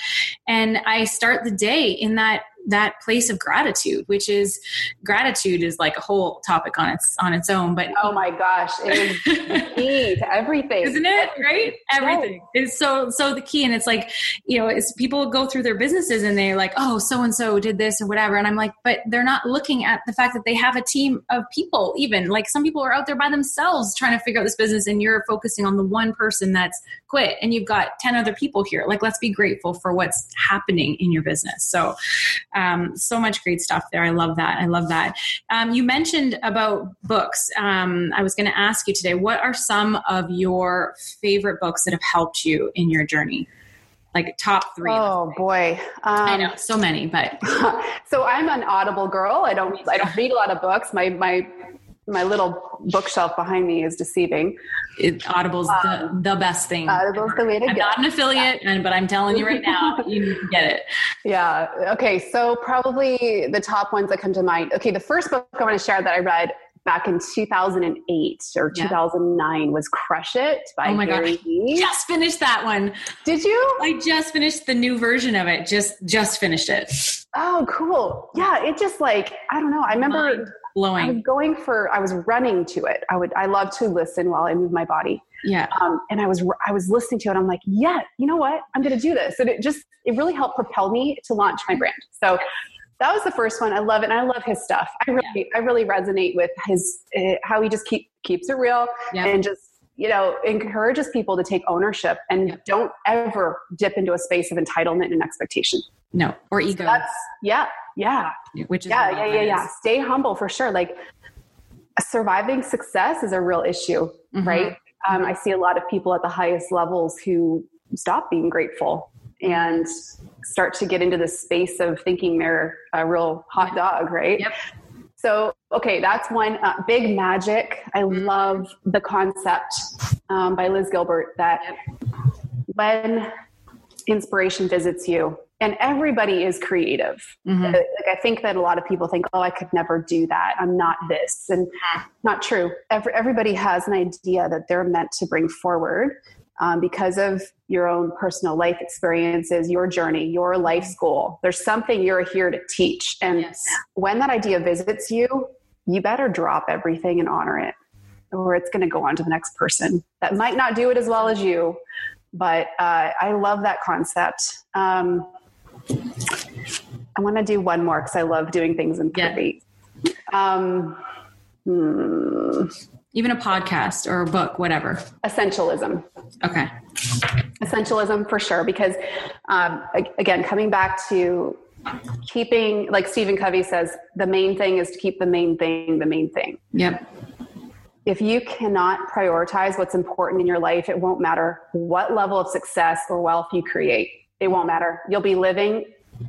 And i start the day in that that place of gratitude which is gratitude is like a whole topic on its on its own but oh my gosh it is [laughs] key to everything. Isn't it? Right? Everything. Is so so the key and it's like you know it's people go through their businesses and they're like oh so and so did this or whatever and i'm like but they're not looking at the fact that they have a team of people even. Like some people are out there by themselves trying to figure out this business and you're focusing on the one person that's quit and you've got 10 other people here. Like let's be grateful for what's happening in your business. So um, so much great stuff there. I love that. I love that. Um, you mentioned about books. Um, I was going to ask you today, what are some of your favorite books that have helped you in your journey? like top three. Oh boy, um, I know so many, but [laughs] so I'm an Audible girl. I don't I don't read a lot of books. My my my little bookshelf behind me is deceiving. It, Audible's um, the, the best thing. Audible's ever. the way to I'm not an affiliate, yeah. and, but I'm telling you right now, [laughs] you need to get it. Yeah. Okay. So probably the top ones that come to mind. Okay. The first book I want to share that I read back in 2008 or yeah. 2009 was Crush It by oh my Gary Vee. Just finished that one. Did you? I just finished the new version of it. Just just finished it. Oh, cool. Yeah, it just like I don't know. I remember blowing. I was going for. I was running to it. I would. I love to listen while I move my body. Yeah. Um, and I was I was listening to it. I'm like, yeah, you know what? I'm going to do this. And it just it really helped propel me to launch my brand. So that was the first one. I love it, and I love his stuff. I really yeah. I really resonate with his uh, how he just keep keeps it real yeah. and just you know encourages people to take ownership and yeah. don't ever dip into a space of entitlement and expectation. No, or ego. So that's yeah, yeah. Which is yeah, yeah, yeah, yeah. Stay humble for sure. Like surviving success is a real issue, mm-hmm. right? Um, I see a lot of people at the highest levels who stop being grateful and start to get into the space of thinking they're a real hot dog, right? Yep. So, okay, that's one. Uh, Big Magic. I mm-hmm. love the concept um, by Liz Gilbert that when inspiration visits you, and everybody is creative. Mm-hmm. Like I think that a lot of people think, "Oh, I could never do that. I'm not this," and not true. Every, everybody has an idea that they're meant to bring forward um, because of your own personal life experiences, your journey, your life school. There's something you're here to teach, and yes. when that idea visits you, you better drop everything and honor it, or it's going to go on to the next person that might not do it as well as you. But uh, I love that concept. Um, I want to do one more because I love doing things in three. Yeah. Um, hmm. Even a podcast or a book, whatever. Essentialism. Okay. Essentialism for sure, because um, again, coming back to keeping, like Stephen Covey says, the main thing is to keep the main thing the main thing. Yep. If you cannot prioritize what's important in your life, it won't matter what level of success or wealth you create it won't matter. You'll be living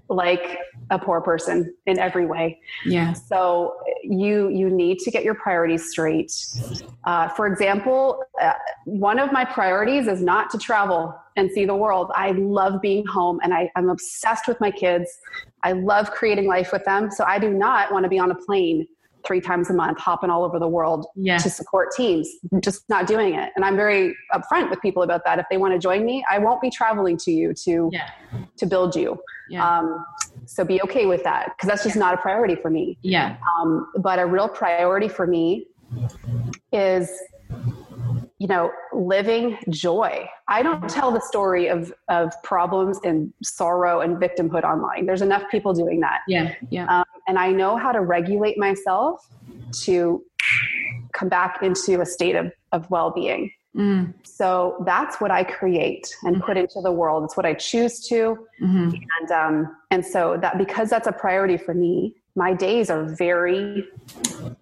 like a poor person in every way. Yeah. So you you need to get your priorities straight. Uh, for example, uh, one of my priorities is not to travel and see the world. I love being home, and I, I'm obsessed with my kids. I love creating life with them. So I do not want to be on a plane three times a month, hopping all over the world yeah. to support teams, just not doing it. And I'm very upfront with people about that. If they want to join me, I won't be traveling to you to yeah. to build you. Yeah. Um, so be okay with that because that's just not a priority for me. Yeah. Um, but a real priority for me is you know living joy i don't tell the story of of problems and sorrow and victimhood online there's enough people doing that yeah yeah um, and I know how to regulate myself to come back into a state of, of well being. Mm. So that's what I create and mm-hmm. put into the world. It's what I choose to. Mm-hmm. And, um, and so that because that's a priority for me, my days are very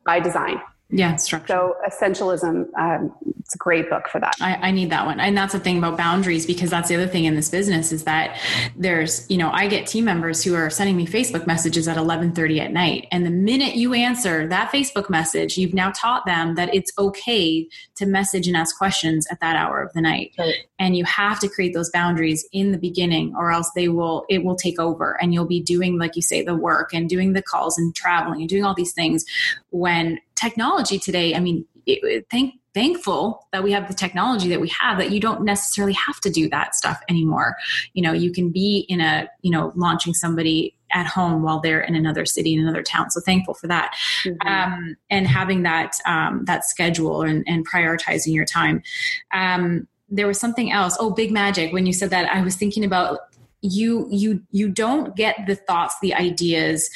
by design. Yeah, structure. So essentialism, um, it's a great book for that. I, I, need that one. And that's the thing about boundaries because that's the other thing in this business is that there's, you know, I get team members who are sending me Facebook messages at 11:30 at night. And the minute you answer that Facebook message, you've now taught them that it's okay to message and ask questions at that hour of the night. Right. And you have to create those boundaries in the beginning or else they will it will take over and you'll be doing like you say the work and doing the calls and traveling and doing all these things when technology today, I mean, it, thank thankful that we have the technology that we have that you don't necessarily have to do that stuff anymore. You know you can be in a you know launching somebody at home while they're in another city in another town. So thankful for that. Mm-hmm. um, and having that um, that schedule and, and prioritizing your time. Um, there was something else. Oh big magic when you said that i was thinking about you you you don't get the thoughts the ideas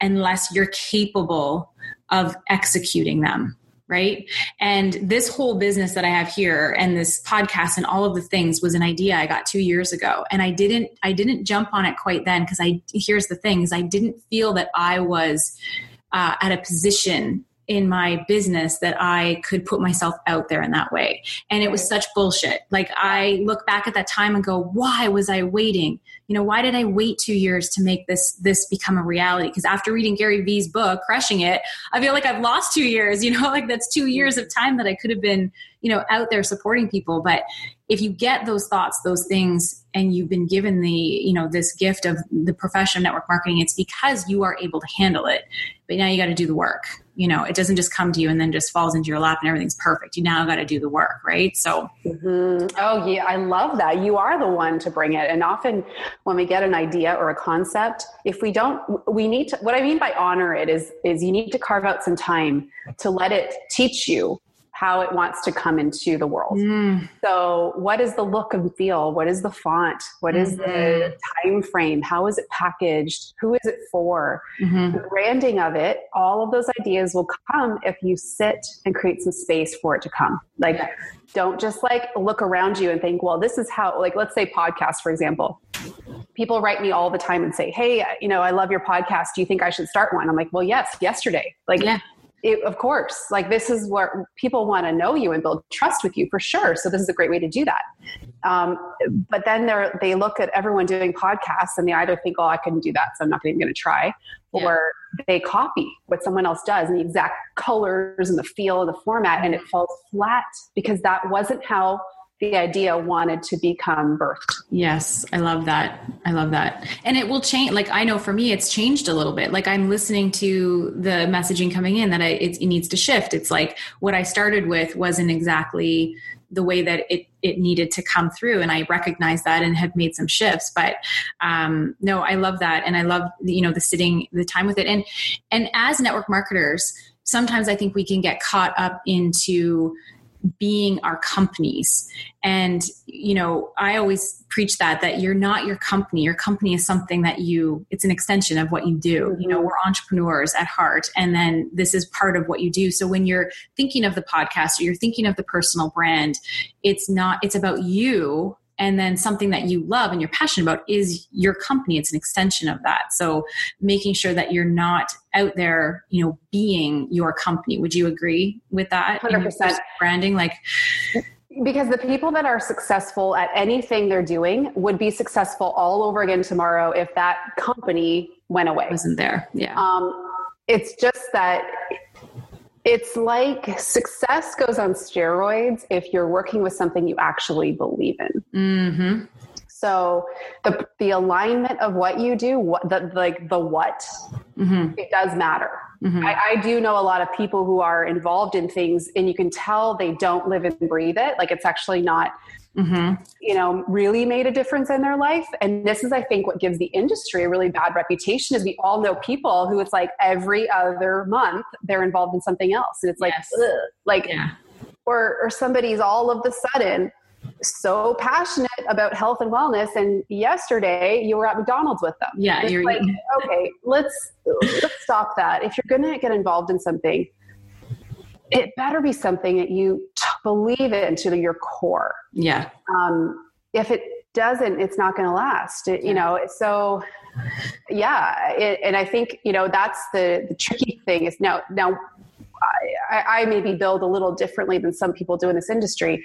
unless you're capable of executing them right? And this whole business that I have here and this podcast and all of the things was an idea I got 2 years ago and I didn't I didn't jump on it quite then because I here's the thing is I didn't feel that I was uh, at a position in my business that I could put myself out there in that way. And it was such bullshit. Like I look back at that time and go, why was I waiting? You know, why did I wait two years to make this this become a reality? Because after reading Gary Vee's book, Crushing It, I feel like I've lost two years. [laughs] You know, like that's two years of time that I could have been, you know, out there supporting people. But if you get those thoughts, those things, and you've been given the, you know, this gift of the profession of network marketing, it's because you are able to handle it. But now you got to do the work you know it doesn't just come to you and then just falls into your lap and everything's perfect. You now got to do the work right? So mm-hmm. oh yeah i love that. You are the one to bring it. And often when we get an idea or a concept if we don't we need to what i mean by honor it is is you need to carve out some time to let it teach you how it wants to come into the world. Mm. So, what is the look and feel? What is the font? What is mm-hmm. the time frame? How is it packaged? Who is it for? Mm-hmm. The branding of it, all of those ideas will come if you sit and create some space for it to come. Like, don't just like look around you and think, well, this is how, like, let's say podcast, for example. People write me all the time and say, Hey, you know, I love your podcast. Do you think I should start one? I'm like, well, yes, yesterday. Like, yeah it, of course, like this is where people want to know you and build trust with you for sure. So this is a great way to do that. Um, but then they they look at everyone doing podcasts and they either think, "Oh, I couldn't do that, so I'm not even going to try," yeah. or they copy what someone else does and the exact colors and the feel of the format, and it falls flat because that wasn't how the idea wanted to become birthed. Yes, I love that. I love that. And it will change. Like I know for me, it's changed a little bit. Like I'm listening to the messaging coming in that I, it, it needs to shift. It's like what I started with wasn't exactly the way that it it needed to come through and i recognize that and have made some shifts but um, no i love that and i love you know the sitting the time with it and and as network marketers sometimes i think we can get caught up into being our companies and you know i always preach that that you're not your company your company is something that you it's an extension of what you do mm-hmm. you know mm-hmm. we're entrepreneurs at heart and then this is part of what you do so when you're thinking of the podcast or you're thinking of the personal brand it's not it's about you and then something that you love and you're passionate about is your company. It's an extension of that. So making sure that you're not out there you know being your company. Would you agree with that? 100% branding? Like because the people that are successful at anything they're doing would be successful all over again tomorrow if that company went away. Wasn't there. Yeah. Um, it's just that it's like success goes on steroids if you're working with something you actually believe in. Mm-hmm. So the the alignment of what you do, what the like the what, mm-hmm. it does matter. Mm-hmm. I, I, do know a lot of people who are involved in things, and you can tell they don't live and breathe it. Like it's actually not mm-hmm. you know, really made a difference in their life. And this is, I think, what gives the industry a really bad reputation is we all know people who it's like every other month they're involved in something else. And it's like, yes. like, yeah. or, or somebody's all of the sudden so passionate about health and wellness and yesterday you were at mcdonald's with them yeah you're like okay let's let's stop that if you're going to get involved in something it better be something that you believe in to your core. Yeah. Um, if it doesn't, it's not going to last. It, you know, so yeah. It, and I think, you know, that's the, the tricky thing is now, now I, I maybe build a little differently than some people do in this industry.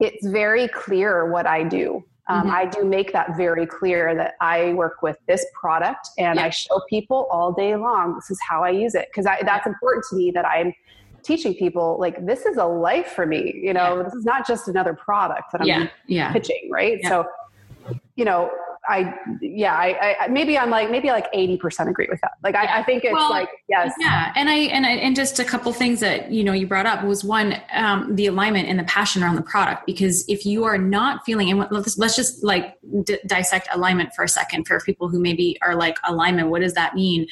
It's very clear what I do. Um, mm-hmm. I do make that very clear that I work with this product and yeah. I show people all day long. This is how I use it because that's important to me that I'm teaching people like this is a life for me you know yeah. this is not just another product that i'm yeah. Yeah. pitching right so you know I yeah I, I, maybe I'm like maybe like eighty percent agree with that. Like I, I think it's well, like yes yeah and I and I and just a couple things that you know you brought up was one um, the alignment and the passion around the product because if you are not feeling and let's let's just like d- dissect alignment for a second for people who maybe are like alignment what does that mean?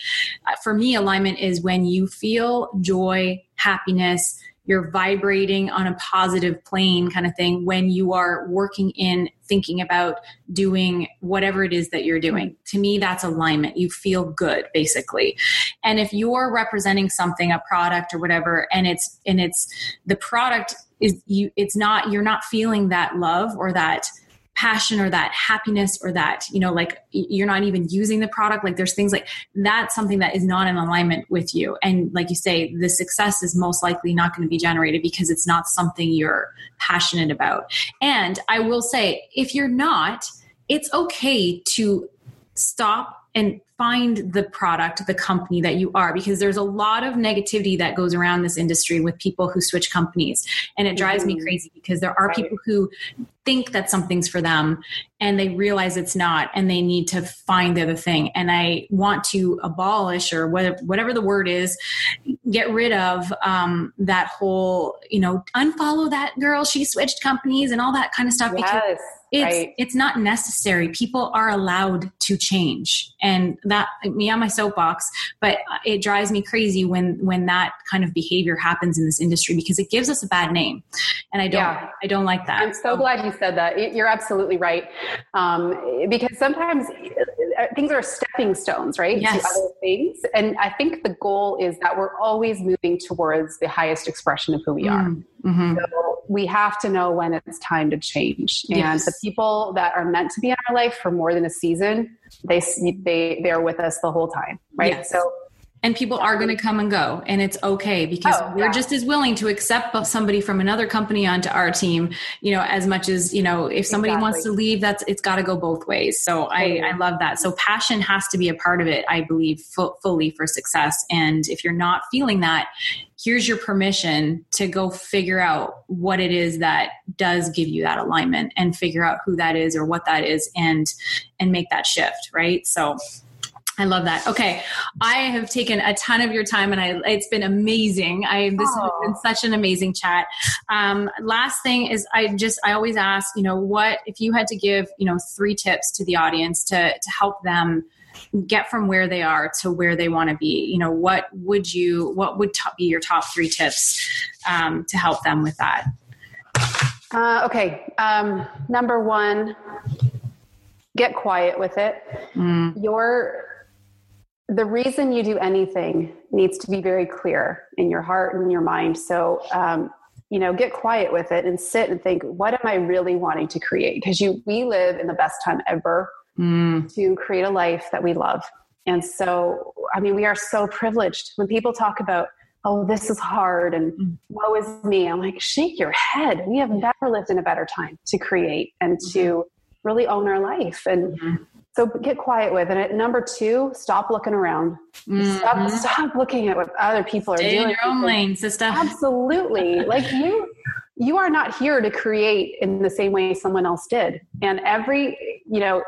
Uh, for me alignment is when you feel joy happiness you're vibrating on a positive plane kind of thing when you are working in thinking about doing whatever it is that you're doing. To me that's alignment. You feel good basically. And if you're representing something a product or whatever and it's and it's the product is you it's not you're not feeling that love or that passion or that happiness or that you know like you're not even using the product. Like there's things like that's something that is not in alignment with you. And like you say the success is most likely not going to be generated because it's not something you're passionate about. And i will say if you're not it's okay to stop and find the product, the company that you are, because there's a lot of negativity that goes around this industry with people who switch companies. And it drives mm-hmm. me crazy because there are right. people who think that something's for them and they realize it's not and they need to find the other thing. And I want to abolish or whatever the word is, get rid of um, that whole, you know, unfollow that girl, she switched companies and all that kind of stuff. Yes. Because it's right. it's not necessary people are allowed to change and that me on my soapbox but it drives me crazy when when that kind of behavior happens in this industry because it gives us a bad name and i don't yeah. i don't like that i'm so glad you said that you're absolutely right um, because sometimes uh, things are stepping stones right yes. to other things and i think the goal is that we're always moving towards the highest expression of who we are mm. mm-hmm. so we have to know when it's time to change. And yes. the people that are meant to be in our life for more than a season, they they they're with us the whole time, right? Yes. So and people are going to come and go and it's okay because oh, we're yeah. just as willing to accept somebody from another company onto our team you know as much as you know if somebody exactly. wants to leave that's it's got to go both ways. So I, I love that. So passion has to be a part of it i believe fully for success. And if you're not feeling that here's your permission to go figure out what it is that does give you that alignment and figure out who that is or what that is and and make that shift right? So I love that. Okay, I have taken a ton of your time, and I, it's been amazing. I this has been such an amazing chat. Um, last thing is, I just I always ask, you know, what if you had to give, you know, three tips to the audience to to help them get from where they are to where they want to be you know what would you what would be your top three tips um, to help them with that uh, okay um, number one get quiet with it mm. your the reason you do anything needs to be very clear in your heart and in your mind so um, you know get quiet with it and sit and think what am i really wanting to create because you we live in the best time ever mm. to create a life that we love. And so, I mean, we are so privileged when people talk about, oh, this is hard and mm. woe is me. I'm like, shake your head. We have never lived in a better time to create and mm-hmm. to really own our life. And mm-hmm. So get quiet with it. number two, stop looking around. Mm-hmm. Stop, stop looking at what other people Stay are doing. in your own lane, sister. Absolutely. [laughs] like you, you are not here to create in the same way someone else did. And every, you know,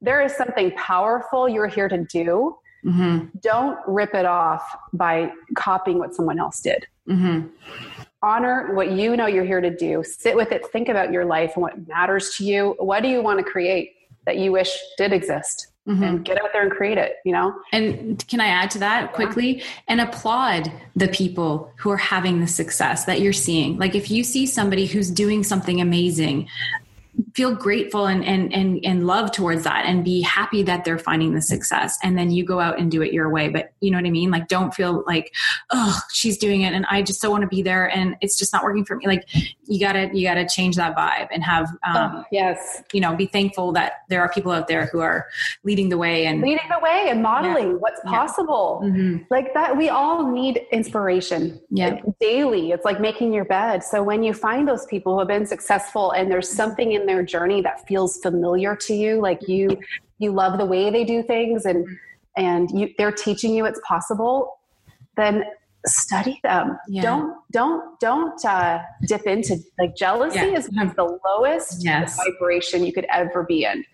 there is something powerful you're here to do. Mm-hmm. Don't rip it off by copying what someone else did. Mm-hmm. Honor what you know you're here to do. Sit with it. Think about your life and what matters to you. What do you want to create that you wish did exist? Mm-hmm. and get out there and create it you know and can i add to that quickly yeah. and applaud the people who are having the success that you're seeing like if you see somebody who's doing something amazing feel grateful and, and and and love towards that and be happy that they're finding the success. And then you go out and do it your way. But you know what i mean? Like don't feel like oh she's doing it and i just don't want to be there and it's just not working for me. Like you gotta you gotta change that vibe and have um, oh, yes. you know be thankful that there are people out there who are leading the way and leading the way and modeling yeah. what's possible. Yeah. mm-hmm. like that we all need inspiration. Yeah. Daily. It's like making your bed. So when you find those people who have been successful and there's something in their journey that feels familiar to you like you you love the way they do things and and you they're teaching you it's possible then study them yeah. don't don't don't uh, dip into like jealousy yeah. is the lowest yes. vibration you could ever be in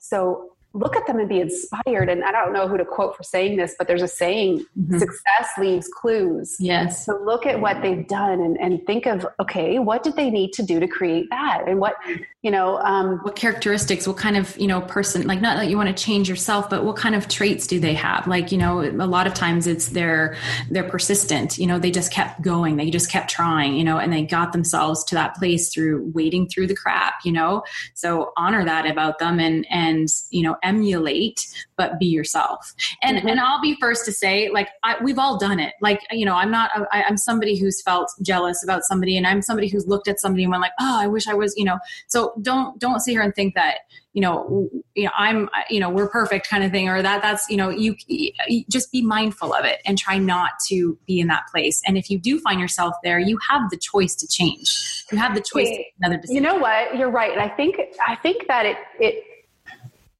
so look at them and be inspired. And I don't know who to quote for saying this, but there's a saying mm-hmm. success leaves clues. Yes. So look at what they've done and, and think of, okay, what did they need to do to create that? And what, you know, um, what characteristics, what kind of, you know, person, like not that you want to change yourself, but what kind of traits do they have? Like, you know, a lot of times it's they're, they're persistent, you know, they just kept going, they just kept trying, you know, and they got themselves to that place through wading through the crap, you know? So honor that about them and, and, you know, emulate, but be yourself. And mm-hmm. and I'll be first to say, like I, we've all done it. Like you know, I'm not. I, I'm somebody who's felt jealous about somebody, and I'm somebody who's looked at somebody and went like, oh, I wish I was. You know, so don't don't sit here and think that you know, you know, I'm, you know, we're perfect kind of thing, or that that's, you know, you, you, just be mindful of it and try not to be in that place. And if you do find yourself there, you have the choice to change. You have the choice to another decision. You know what? You're right. And I think, I think that it, it,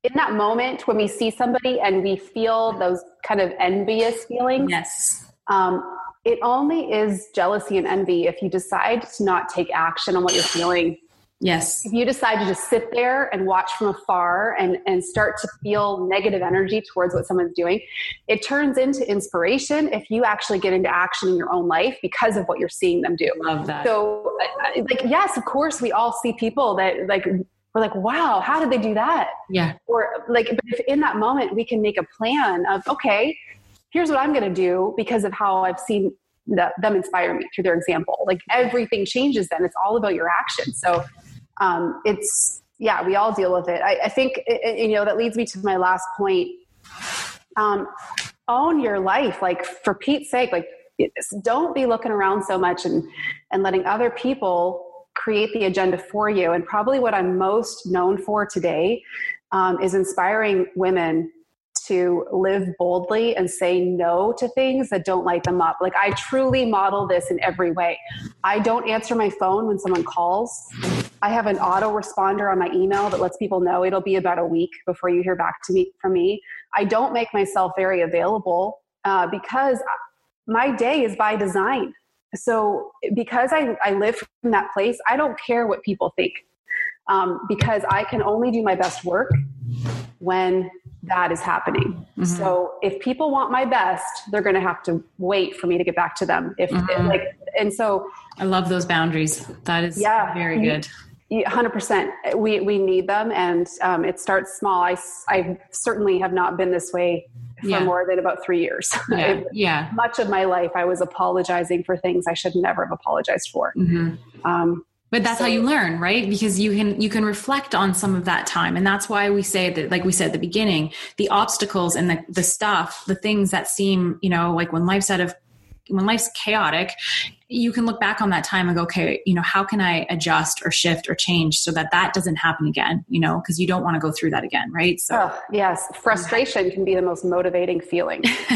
in that moment when we see somebody and we feel those kind of envious feelings. Yes. Um, it only is jealousy and envy if you decide to not take action on what you're feeling Yes. If you decide to just sit there and watch from afar and, and start to feel negative energy towards what someone's doing, it turns into inspiration if you actually get into action in your own life because of what you're seeing them do. Love that. So, like, yes, of course, we all see people that, like, we're like, wow, how did they do that? Yeah. Or, like, but if in that moment we can make a plan of, okay, here's what I'm going to do because of how I've seen the, them inspire me through their example. Like, everything changes then. It's all about your action. So, um, it's yeah we all deal with it i, I think it, you know that leads me to my last point um, own your life like for pete's sake like don't be looking around so much and and letting other people create the agenda for you and probably what i'm most known for today um, is inspiring women to live boldly and say no to things that don't light them up. Like I truly model this in every way. I don't answer my phone when someone calls. I have an autoresponder on my email that lets people know it'll be about a week before you hear back to me from me. I don't make myself very available uh, because my day is by design. So because I, I live from that place, I don't care what people think um, because I can only do my best work when that is happening. Mm-hmm. So if people want my best, they're going to have to wait for me to get back to them. If mm-hmm. like, and so I love those boundaries. That is yeah, very good. Hundred percent. We we need them, and um, it starts small. I I certainly have not been this way for yeah. more than about three years. [laughs] Yeah. it, yeah. Much of my life, I was apologizing for things I should never have apologized for. Mm-hmm. Um, but that's so, how you learn right because you can you can reflect on some of that time and that's why we say that like we said at the beginning the obstacles and the, the stuff the things that seem you know like when life's out of when life's chaotic you can look back on that time and go, okay, you know, how can I adjust or shift or change so that that doesn't happen again, you know, because you don't want to go through that again, right? So, oh, yes, frustration can be the most motivating feeling. [laughs]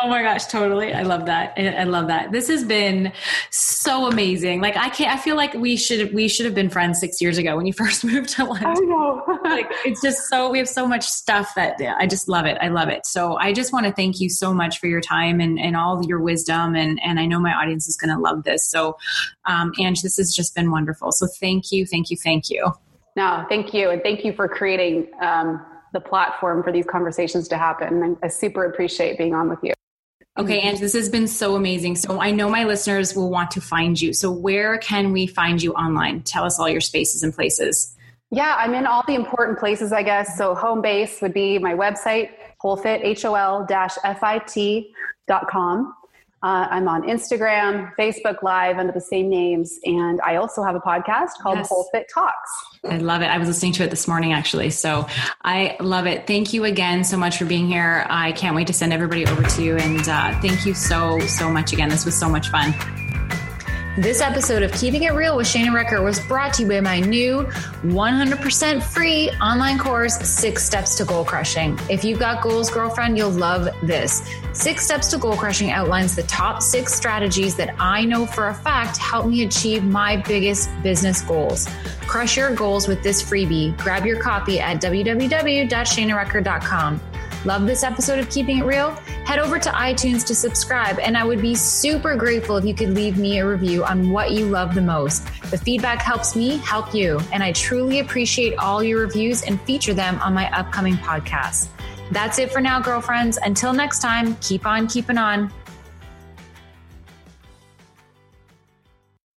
oh my gosh, totally. I love that. I love that. This has been so amazing. Like, I can't, I feel like we should, we should have been friends six years ago when you [laughs] first moved to London. I know. [laughs] like, it's just so, we have so much stuff that yeah, I just love it. I love it. So I just want to thank you so much for your time and, and all your wisdom. And, and I know my audience is going to love this. So, um, Ange, this has just been wonderful. So thank you, thank you, thank you. No, thank you. And thank you for creating um, the platform for these conversations to happen. I super appreciate being on with you. Okay, Ange, this has been so amazing. So I know my listeners will want to find you. So where can we find you online? Tell us all your spaces and places. Yeah, I'm in all the important places, I guess. So home base would be my website, holfit, H-O-L-F-I-T dot com. Uh, I'm on Instagram, Facebook Live under the same names, and I also have a podcast called yes. HOL:FIT Talks. I love it. I was listening to it this morning actually. So I love it. Thank you again so much for being here. I can't wait to send everybody over to you. And uh, thank you so, so much again. This was so much fun. This episode of Keeping It Real with Shana Recker was brought to you by my new 100% free online course, Six Steps to Goal Crushing. If you've got goals, girlfriend, you'll love this. Six Steps to Goal Crushing outlines the top six strategies that I know for a fact help me achieve my biggest business goals. Crush your goals with this freebie. Grab your copy at www.shanarecker.com. Love this episode of Keeping It Real? Head over to iTunes to subscribe, and I would be super grateful if you could leave me a review on what you love the most. The feedback helps me help you, and I truly appreciate all your reviews and feature them on my upcoming podcast. That's it for now, girlfriends. Until next time, keep on keeping on.